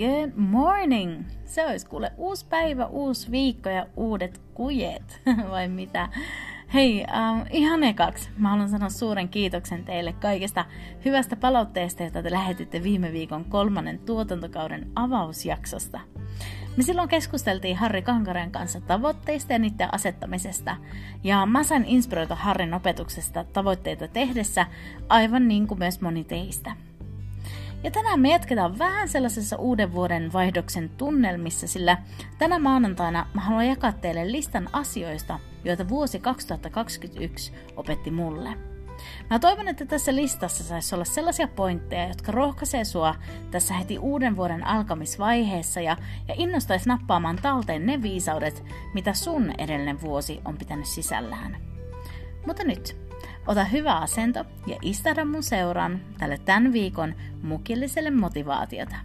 Good morning! Se olisi kuule uusi päivä, uusi viikko ja uudet kujet, vai mitä? Hei, um, ihan ekaksi mä haluan sanoa suuren kiitoksen teille kaikesta hyvästä palautteesta, jota te lähetitte viime viikon kolmannen tuotantokauden avausjaksosta. Me silloin keskusteltiin Harri Kankaren kanssa tavoitteista ja niiden asettamisesta, ja mä sain inspiroita Harrin opetuksesta tavoitteita tehdessä, aivan niin kuin myös moni teistä. Ja tänään me jatketaan vähän sellaisessa uuden vuoden vaihdoksen tunnelmissa, sillä tänä maanantaina mä haluan jakaa teille listan asioista, joita vuosi 2021 opetti mulle. Mä toivon, että tässä listassa saisi olla sellaisia pointteja, jotka rohkaisee sua tässä heti uuden vuoden alkamisvaiheessa ja, ja innostaisi nappaamaan talteen ne viisaudet, mitä sun edellinen vuosi on pitänyt sisällään. Mutta nyt, ota hyvä asento ja istahda mun seuraan tälle tämän viikon mukilliselle motivaatiota.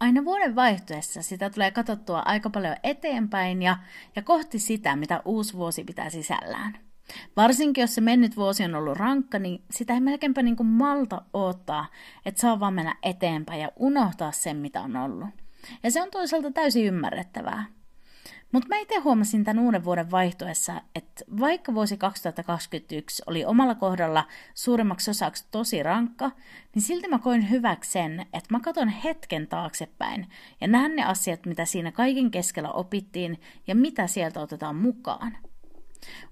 Aina vuoden vaihtuessa sitä tulee katsottua aika paljon eteenpäin ja, ja kohti sitä, mitä uusi vuosi pitää sisällään. Varsinkin jos se mennyt vuosi on ollut rankka, niin sitä ei melkeinpä niin kuin malta odottaa, että saa vaan mennä eteenpäin ja unohtaa sen, mitä on ollut. Ja se on toisaalta täysin ymmärrettävää. Mutta mä itse huomasin tämän uuden vuoden vaihtoessa, että vaikka vuosi 2021 oli omalla kohdalla suurimmaksi osaksi tosi rankka, niin silti mä koin hyväksi sen, että mä katon hetken taaksepäin ja näen ne asiat, mitä siinä kaiken keskellä opittiin ja mitä sieltä otetaan mukaan.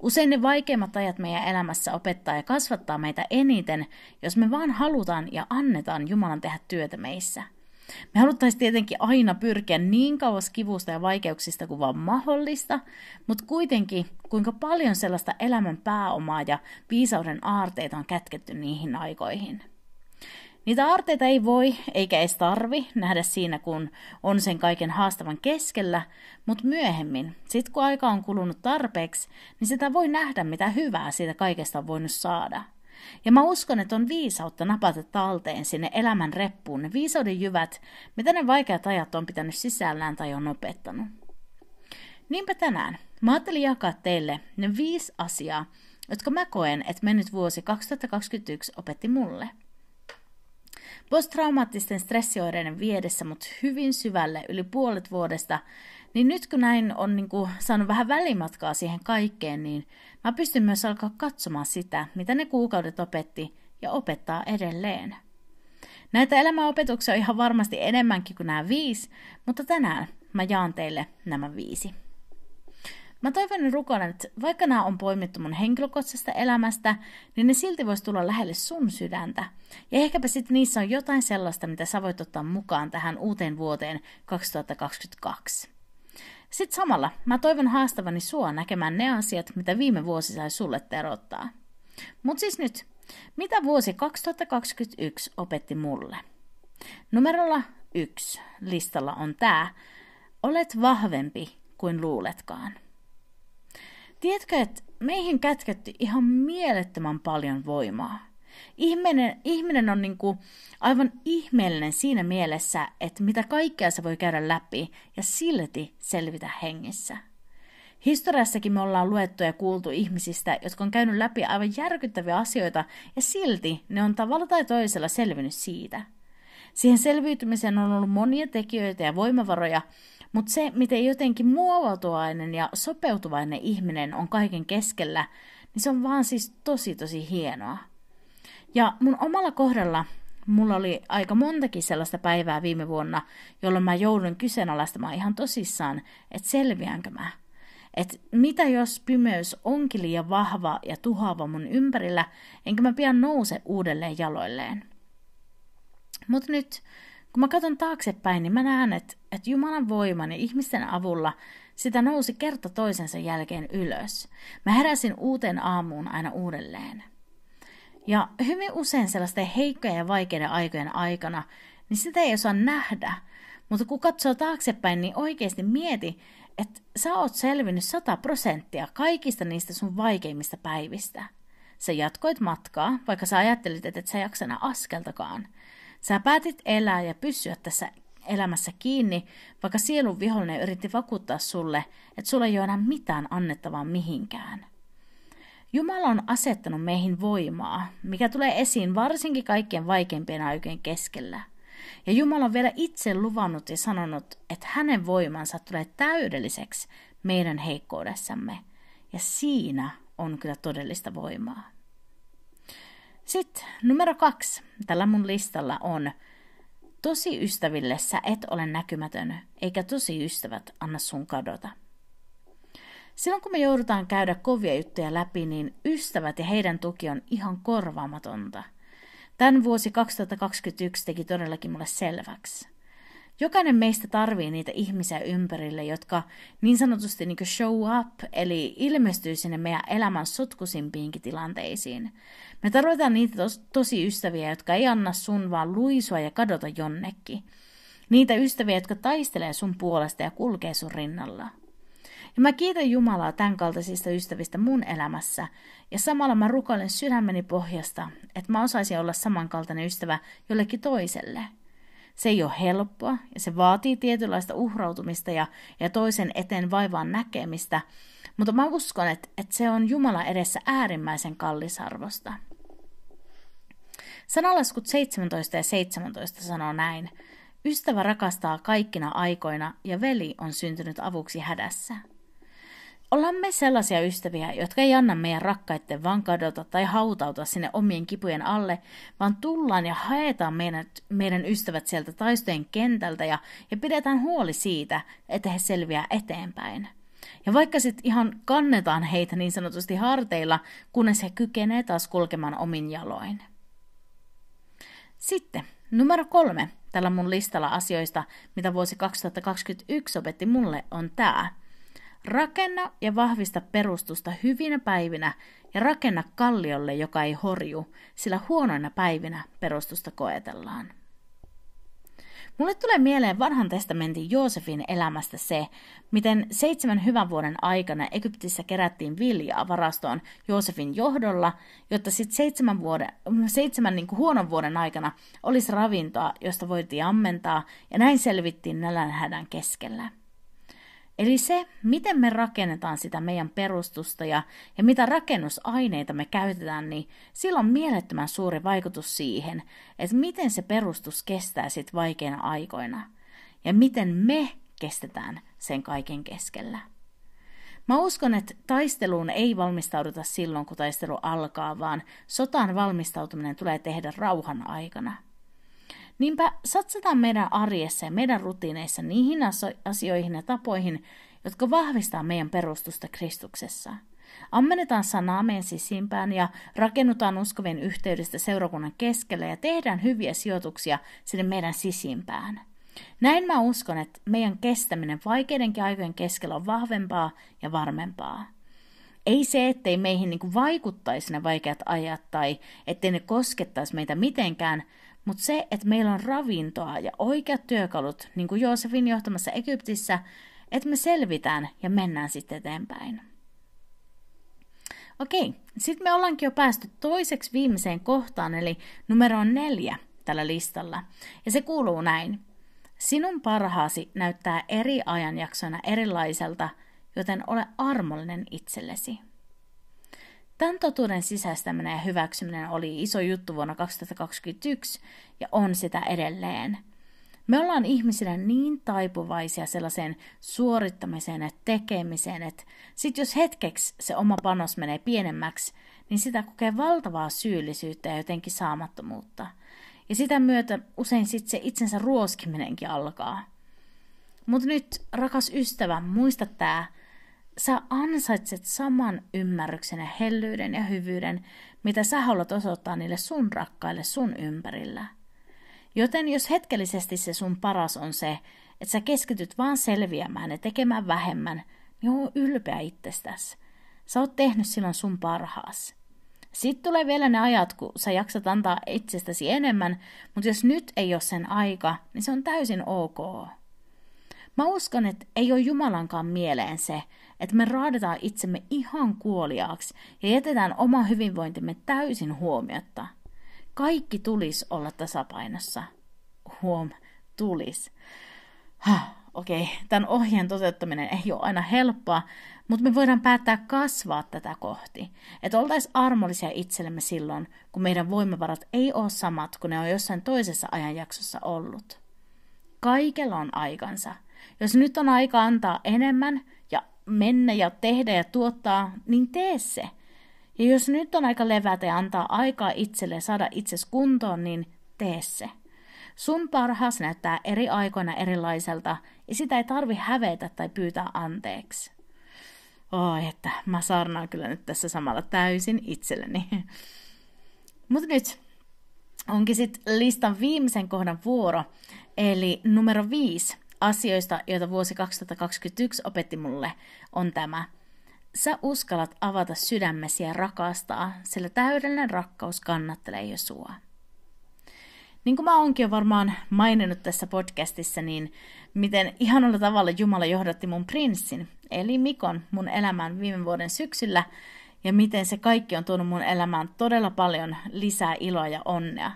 Usein ne vaikeimmat ajat meidän elämässä opettaa ja kasvattaa meitä eniten, jos me vaan halutaan ja annetaan Jumalan tehdä työtä meissä – me haluttaisiin tietenkin aina pyrkiä niin kauas kivusta ja vaikeuksista kuin vaan mahdollista, mutta kuitenkin kuinka paljon sellaista elämän pääomaa ja viisauden aarteita on kätketty niihin aikoihin. Niitä aarteita ei voi eikä edes tarvi nähdä siinä, kun on sen kaiken haastavan keskellä, mutta myöhemmin, sit kun aika on kulunut tarpeeksi, niin sitä voi nähdä, mitä hyvää siitä kaikesta on voinut saada – ja mä uskon, että on viisautta napata talteen sinne elämän reppuun ne viisauden jyvät, mitä ne vaikeat ajat on pitänyt sisällään tai on opettanut. Niinpä tänään mä ajattelin jakaa teille ne viisi asiaa, jotka mä koen, että mennyt vuosi 2021 opetti mulle. Posttraumaattisten stressioireiden viedessä mut hyvin syvälle yli puolet vuodesta, niin nyt kun näin on niin kuin saanut vähän välimatkaa siihen kaikkeen, niin mä pystyn myös alkaa katsomaan sitä, mitä ne kuukaudet opetti ja opettaa edelleen. Näitä elämäopetuksia on ihan varmasti enemmänkin kuin nämä viisi, mutta tänään mä jaan teille nämä viisi. Mä toivon rukoilen, että vaikka nämä on poimittu mun henkilökohtaisesta elämästä, niin ne silti voisi tulla lähelle sun sydäntä. Ja ehkäpä sitten niissä on jotain sellaista, mitä sä voit ottaa mukaan tähän uuteen vuoteen 2022. Sitten samalla mä toivon haastavani sua näkemään ne asiat, mitä viime vuosi sai sulle terottaa. Mut siis nyt, mitä vuosi 2021 opetti mulle? Numerolla yksi listalla on tää, olet vahvempi kuin luuletkaan. Tiedätkö, että meihin kätketty ihan mielettömän paljon voimaa? Ihminen, ihminen on niin kuin aivan ihmeellinen siinä mielessä, että mitä kaikkea se voi käydä läpi ja silti selvitä hengissä. Historiassakin me ollaan luettu ja kuultu ihmisistä, jotka on käynyt läpi aivan järkyttäviä asioita ja silti ne on tavalla tai toisella selvinnyt siitä. Siihen selviytymiseen on ollut monia tekijöitä ja voimavaroja, mutta se, miten jotenkin muovautuvainen ja sopeutuvainen ihminen on kaiken keskellä, niin se on vaan siis tosi tosi hienoa. Ja mun omalla kohdalla mulla oli aika montakin sellaista päivää viime vuonna, jolloin mä joudun kyseenalaistamaan ihan tosissaan, että selviänkö mä. Että mitä jos pimeys onkin liian vahva ja tuhoava mun ympärillä, enkä mä pian nouse uudelleen jaloilleen. Mutta nyt, kun mä katson taaksepäin, niin mä näen, että, että Jumalan voiman ja ihmisten avulla sitä nousi kerta toisensa jälkeen ylös. Mä heräsin uuteen aamuun aina uudelleen. Ja hyvin usein sellaisten heikkojen ja vaikeiden aikojen aikana, niin sitä ei osaa nähdä. Mutta kun katsoo taaksepäin, niin oikeasti mieti, että sä oot selvinnyt 100 prosenttia kaikista niistä sun vaikeimmista päivistä. Sä jatkoit matkaa, vaikka sä ajattelit, että et sä jaksana askeltakaan. Sä päätit elää ja pysyä tässä elämässä kiinni, vaikka sielun vihollinen yritti vakuuttaa sulle, että sulla ei ole enää mitään annettavaa mihinkään. Jumala on asettanut meihin voimaa, mikä tulee esiin varsinkin kaikkien vaikeimpien aikojen keskellä. Ja Jumala on vielä itse luvannut ja sanonut, että hänen voimansa tulee täydelliseksi meidän heikkoudessamme. Ja siinä on kyllä todellista voimaa. Sitten numero kaksi tällä mun listalla on Tosi ystäville sä et ole näkymätön, eikä tosi ystävät anna sun kadota. Silloin kun me joudutaan käydä kovia juttuja läpi, niin ystävät ja heidän tuki on ihan korvaamatonta. Tämän vuosi 2021 teki todellakin mulle selväksi. Jokainen meistä tarvii niitä ihmisiä ympärille, jotka niin sanotusti niin show up, eli ilmestyy sinne meidän elämän sotkusimpiinkin tilanteisiin. Me tarvitaan niitä tos, tosi ystäviä, jotka ei anna sun vaan luisua ja kadota jonnekin. Niitä ystäviä, jotka taistelee sun puolesta ja kulkee sun rinnalla. Ja mä kiitän Jumalaa tämän kaltaisista ystävistä mun elämässä, ja samalla mä rukoilen sydämeni pohjasta, että mä osaisin olla samankaltainen ystävä jollekin toiselle – se ei ole helppoa ja se vaatii tietynlaista uhrautumista ja, ja toisen eteen vaivaan näkemistä, mutta mä uskon, että, että se on Jumala edessä äärimmäisen kallisarvosta. Sanalaskut 17 ja 17 sanoo näin. Ystävä rakastaa kaikkina aikoina ja veli on syntynyt avuksi hädässä. Ollaan me sellaisia ystäviä, jotka ei anna meidän rakkaitten vaan kadota tai hautautua sinne omien kipujen alle, vaan tullaan ja haetaan meidän, meidän ystävät sieltä taistojen kentältä ja, ja pidetään huoli siitä, että he selviää eteenpäin. Ja vaikka sitten ihan kannetaan heitä niin sanotusti harteilla, kunnes he kykenevät taas kulkemaan omin jaloin. Sitten numero kolme tällä mun listalla asioista, mitä vuosi 2021 opetti mulle, on tämä – Rakenna ja vahvista perustusta hyvinä päivinä ja rakenna kalliolle, joka ei horju, sillä huonoina päivinä perustusta koetellaan. Mulle tulee mieleen vanhan testamentin Joosefin elämästä se, miten seitsemän hyvän vuoden aikana Egyptissä kerättiin viljaa varastoon Joosefin johdolla, jotta sitten seitsemän, vuoden, seitsemän niin huonon vuoden aikana olisi ravintoa, josta voitiin ammentaa, ja näin selvittiin nälänhädän keskellä. Eli se, miten me rakennetaan sitä meidän perustusta ja, ja mitä rakennusaineita me käytetään, niin sillä on mielettömän suuri vaikutus siihen, että miten se perustus kestää sitten vaikeina aikoina ja miten me kestetään sen kaiken keskellä. Mä uskon, että taisteluun ei valmistauduta silloin, kun taistelu alkaa, vaan sotaan valmistautuminen tulee tehdä rauhan aikana – Niinpä satsataan meidän arjessa ja meidän rutiineissa niihin asioihin ja tapoihin, jotka vahvistaa meidän perustusta Kristuksessa. Ammennetaan sanaa meidän sisimpään ja rakennutaan uskovien yhteydestä seurakunnan keskelle ja tehdään hyviä sijoituksia sinne meidän sisimpään. Näin mä uskon, että meidän kestäminen vaikeidenkin aikojen keskellä on vahvempaa ja varmempaa. Ei se, ettei meihin niin vaikuttaisi ne vaikeat ajat tai ettei ne koskettaisi meitä mitenkään, mutta se, että meillä on ravintoa ja oikeat työkalut, niin kuin Joosefin johtamassa Egyptissä, että me selvitään ja mennään sitten eteenpäin. Okei, sitten me ollaankin jo päästy toiseksi viimeiseen kohtaan, eli numero neljä tällä listalla. Ja se kuuluu näin. Sinun parhaasi näyttää eri ajanjaksoina erilaiselta, joten ole armollinen itsellesi. Tämän totuuden sisäistäminen ja hyväksyminen oli iso juttu vuonna 2021 ja on sitä edelleen. Me ollaan ihmisille niin taipuvaisia sellaiseen suorittamiseen ja tekemiseen, että sit jos hetkeksi se oma panos menee pienemmäksi, niin sitä kokee valtavaa syyllisyyttä ja jotenkin saamattomuutta. Ja sitä myötä usein sitten se itsensä ruoskiminenkin alkaa. Mutta nyt, rakas ystävä, muista tämä, sä ansaitset saman ymmärryksen ja hellyyden ja hyvyyden, mitä sä haluat osoittaa niille sun rakkaille sun ympärillä. Joten jos hetkellisesti se sun paras on se, että sä keskityt vaan selviämään ja tekemään vähemmän, niin oo ylpeä itsestäsi. Sä oot tehnyt silloin sun parhaas. Sitten tulee vielä ne ajat, kun sä jaksat antaa itsestäsi enemmän, mutta jos nyt ei ole sen aika, niin se on täysin ok. Mä uskon, että ei ole Jumalankaan mieleen se, että me raadetaan itsemme ihan kuoliaaksi ja jätetään oma hyvinvointimme täysin huomiotta. Kaikki tulisi olla tasapainossa. Huom, tulis. Okei, okay. tämän ohjeen toteuttaminen ei ole aina helppoa, mutta me voidaan päättää kasvaa tätä kohti. Että oltaisiin armollisia itsellemme silloin, kun meidän voimavarat ei ole samat kuin ne on jossain toisessa ajanjaksossa ollut. Kaikella on aikansa. Jos nyt on aika antaa enemmän ja mennä ja tehdä ja tuottaa, niin tee se. Ja jos nyt on aika levätä ja antaa aikaa itselle saada itses kuntoon, niin tee se. Sun parhaas näyttää eri aikoina erilaiselta ja sitä ei tarvi hävetä tai pyytää anteeksi. Oi, että mä saarnaan kyllä nyt tässä samalla täysin itselleni. Mutta nyt onkin sitten listan viimeisen kohdan vuoro, eli numero viisi asioista, joita vuosi 2021 opetti mulle, on tämä. Sä uskallat avata sydämesi ja rakastaa, sillä täydellinen rakkaus kannattelee jo sua. Niin kuin mä oonkin jo varmaan maininnut tässä podcastissa, niin miten ihanalla tavalla Jumala johdatti mun prinssin, eli Mikon, mun elämään viime vuoden syksyllä, ja miten se kaikki on tuonut mun elämään todella paljon lisää iloa ja onnea.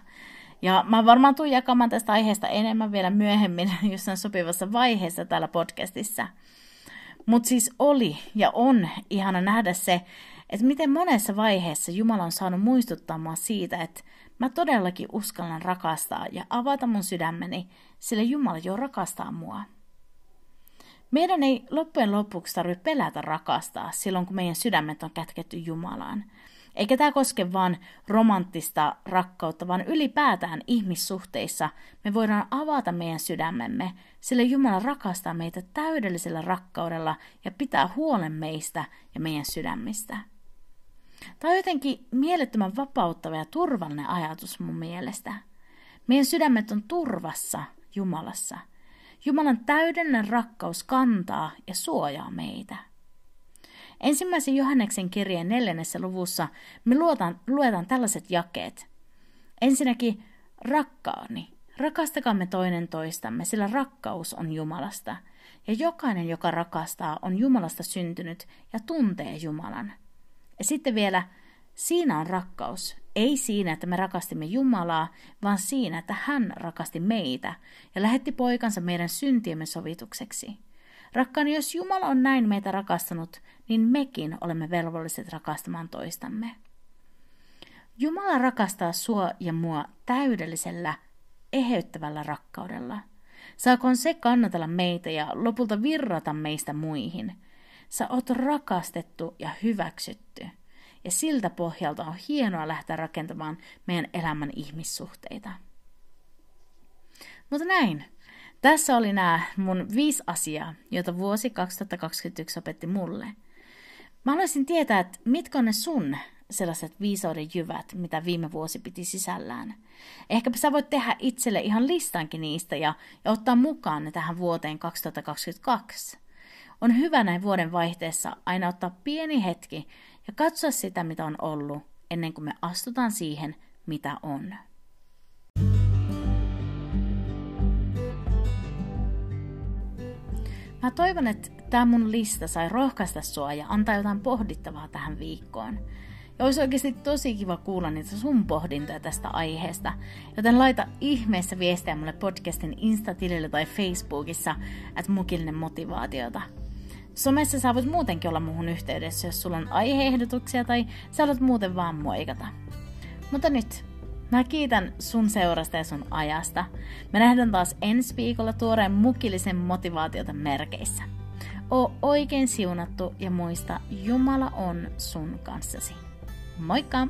Ja mä varmaan tuun jakamaan tästä aiheesta enemmän vielä myöhemmin jossain sopivassa vaiheessa täällä podcastissa. Mutta siis oli ja on ihana nähdä se, että miten monessa vaiheessa Jumala on saanut muistuttaa mua siitä, että mä todellakin uskallan rakastaa ja avata mun sydämeni, sillä Jumala jo rakastaa mua. Meidän ei loppujen lopuksi tarvitse pelätä rakastaa silloin, kun meidän sydämet on kätketty Jumalaan. Eikä tämä koske vain romanttista rakkautta, vaan ylipäätään ihmissuhteissa me voidaan avata meidän sydämemme, sillä Jumala rakastaa meitä täydellisellä rakkaudella ja pitää huolen meistä ja meidän sydämistä. Tämä on jotenkin mielettömän vapauttava ja turvallinen ajatus mun mielestä. Meidän sydämet on turvassa Jumalassa. Jumalan täydellinen rakkaus kantaa ja suojaa meitä. Ensimmäisen Johanneksen kirjeen neljännessä luvussa me luotaan, luetaan tällaiset jakeet. Ensinnäkin, rakkaani, rakastakaamme toinen toistamme, sillä rakkaus on Jumalasta. Ja jokainen, joka rakastaa, on Jumalasta syntynyt ja tuntee Jumalan. Ja sitten vielä, siinä on rakkaus. Ei siinä, että me rakastimme Jumalaa, vaan siinä, että hän rakasti meitä ja lähetti poikansa meidän syntiemme sovitukseksi. Rakkaani, jos Jumala on näin meitä rakastanut, niin mekin olemme velvolliset rakastamaan toistamme. Jumala rakastaa sua ja mua täydellisellä, eheyttävällä rakkaudella. Saakoon se kannatella meitä ja lopulta virrata meistä muihin. Sä oot rakastettu ja hyväksytty. Ja siltä pohjalta on hienoa lähteä rakentamaan meidän elämän ihmissuhteita. Mutta näin, tässä oli nämä mun viisi asiaa, joita vuosi 2021 opetti mulle. Mä haluaisin tietää, että mitkä on ne sun sellaiset viisauden jyvät, mitä viime vuosi piti sisällään. Ehkäpä sä voit tehdä itselle ihan listankin niistä ja, ja ottaa mukaan ne tähän vuoteen 2022. On hyvä näin vuoden vaihteessa aina ottaa pieni hetki ja katsoa sitä, mitä on ollut, ennen kuin me astutaan siihen, mitä on. Mä toivon, että tämä mun lista sai rohkaista sua ja antaa jotain pohdittavaa tähän viikkoon. Ja olisi oikeasti tosi kiva kuulla niitä sun pohdintoja tästä aiheesta, joten laita ihmeessä viestejä mulle podcastin Insta-tilille tai Facebookissa, että mukillinen motivaatiota. Somessa sä voit muutenkin olla muuhun yhteydessä, jos sulla on aiheehdotuksia tai sä haluat muuten vaan muikata. Mutta nyt Mä kiitän sun seurasta ja sun ajasta. Me nähdään taas ensi viikolla tuoreen mukillisen motivaatiota merkeissä. Oo oikein siunattu ja muista, Jumala on sun kanssasi. Moikka!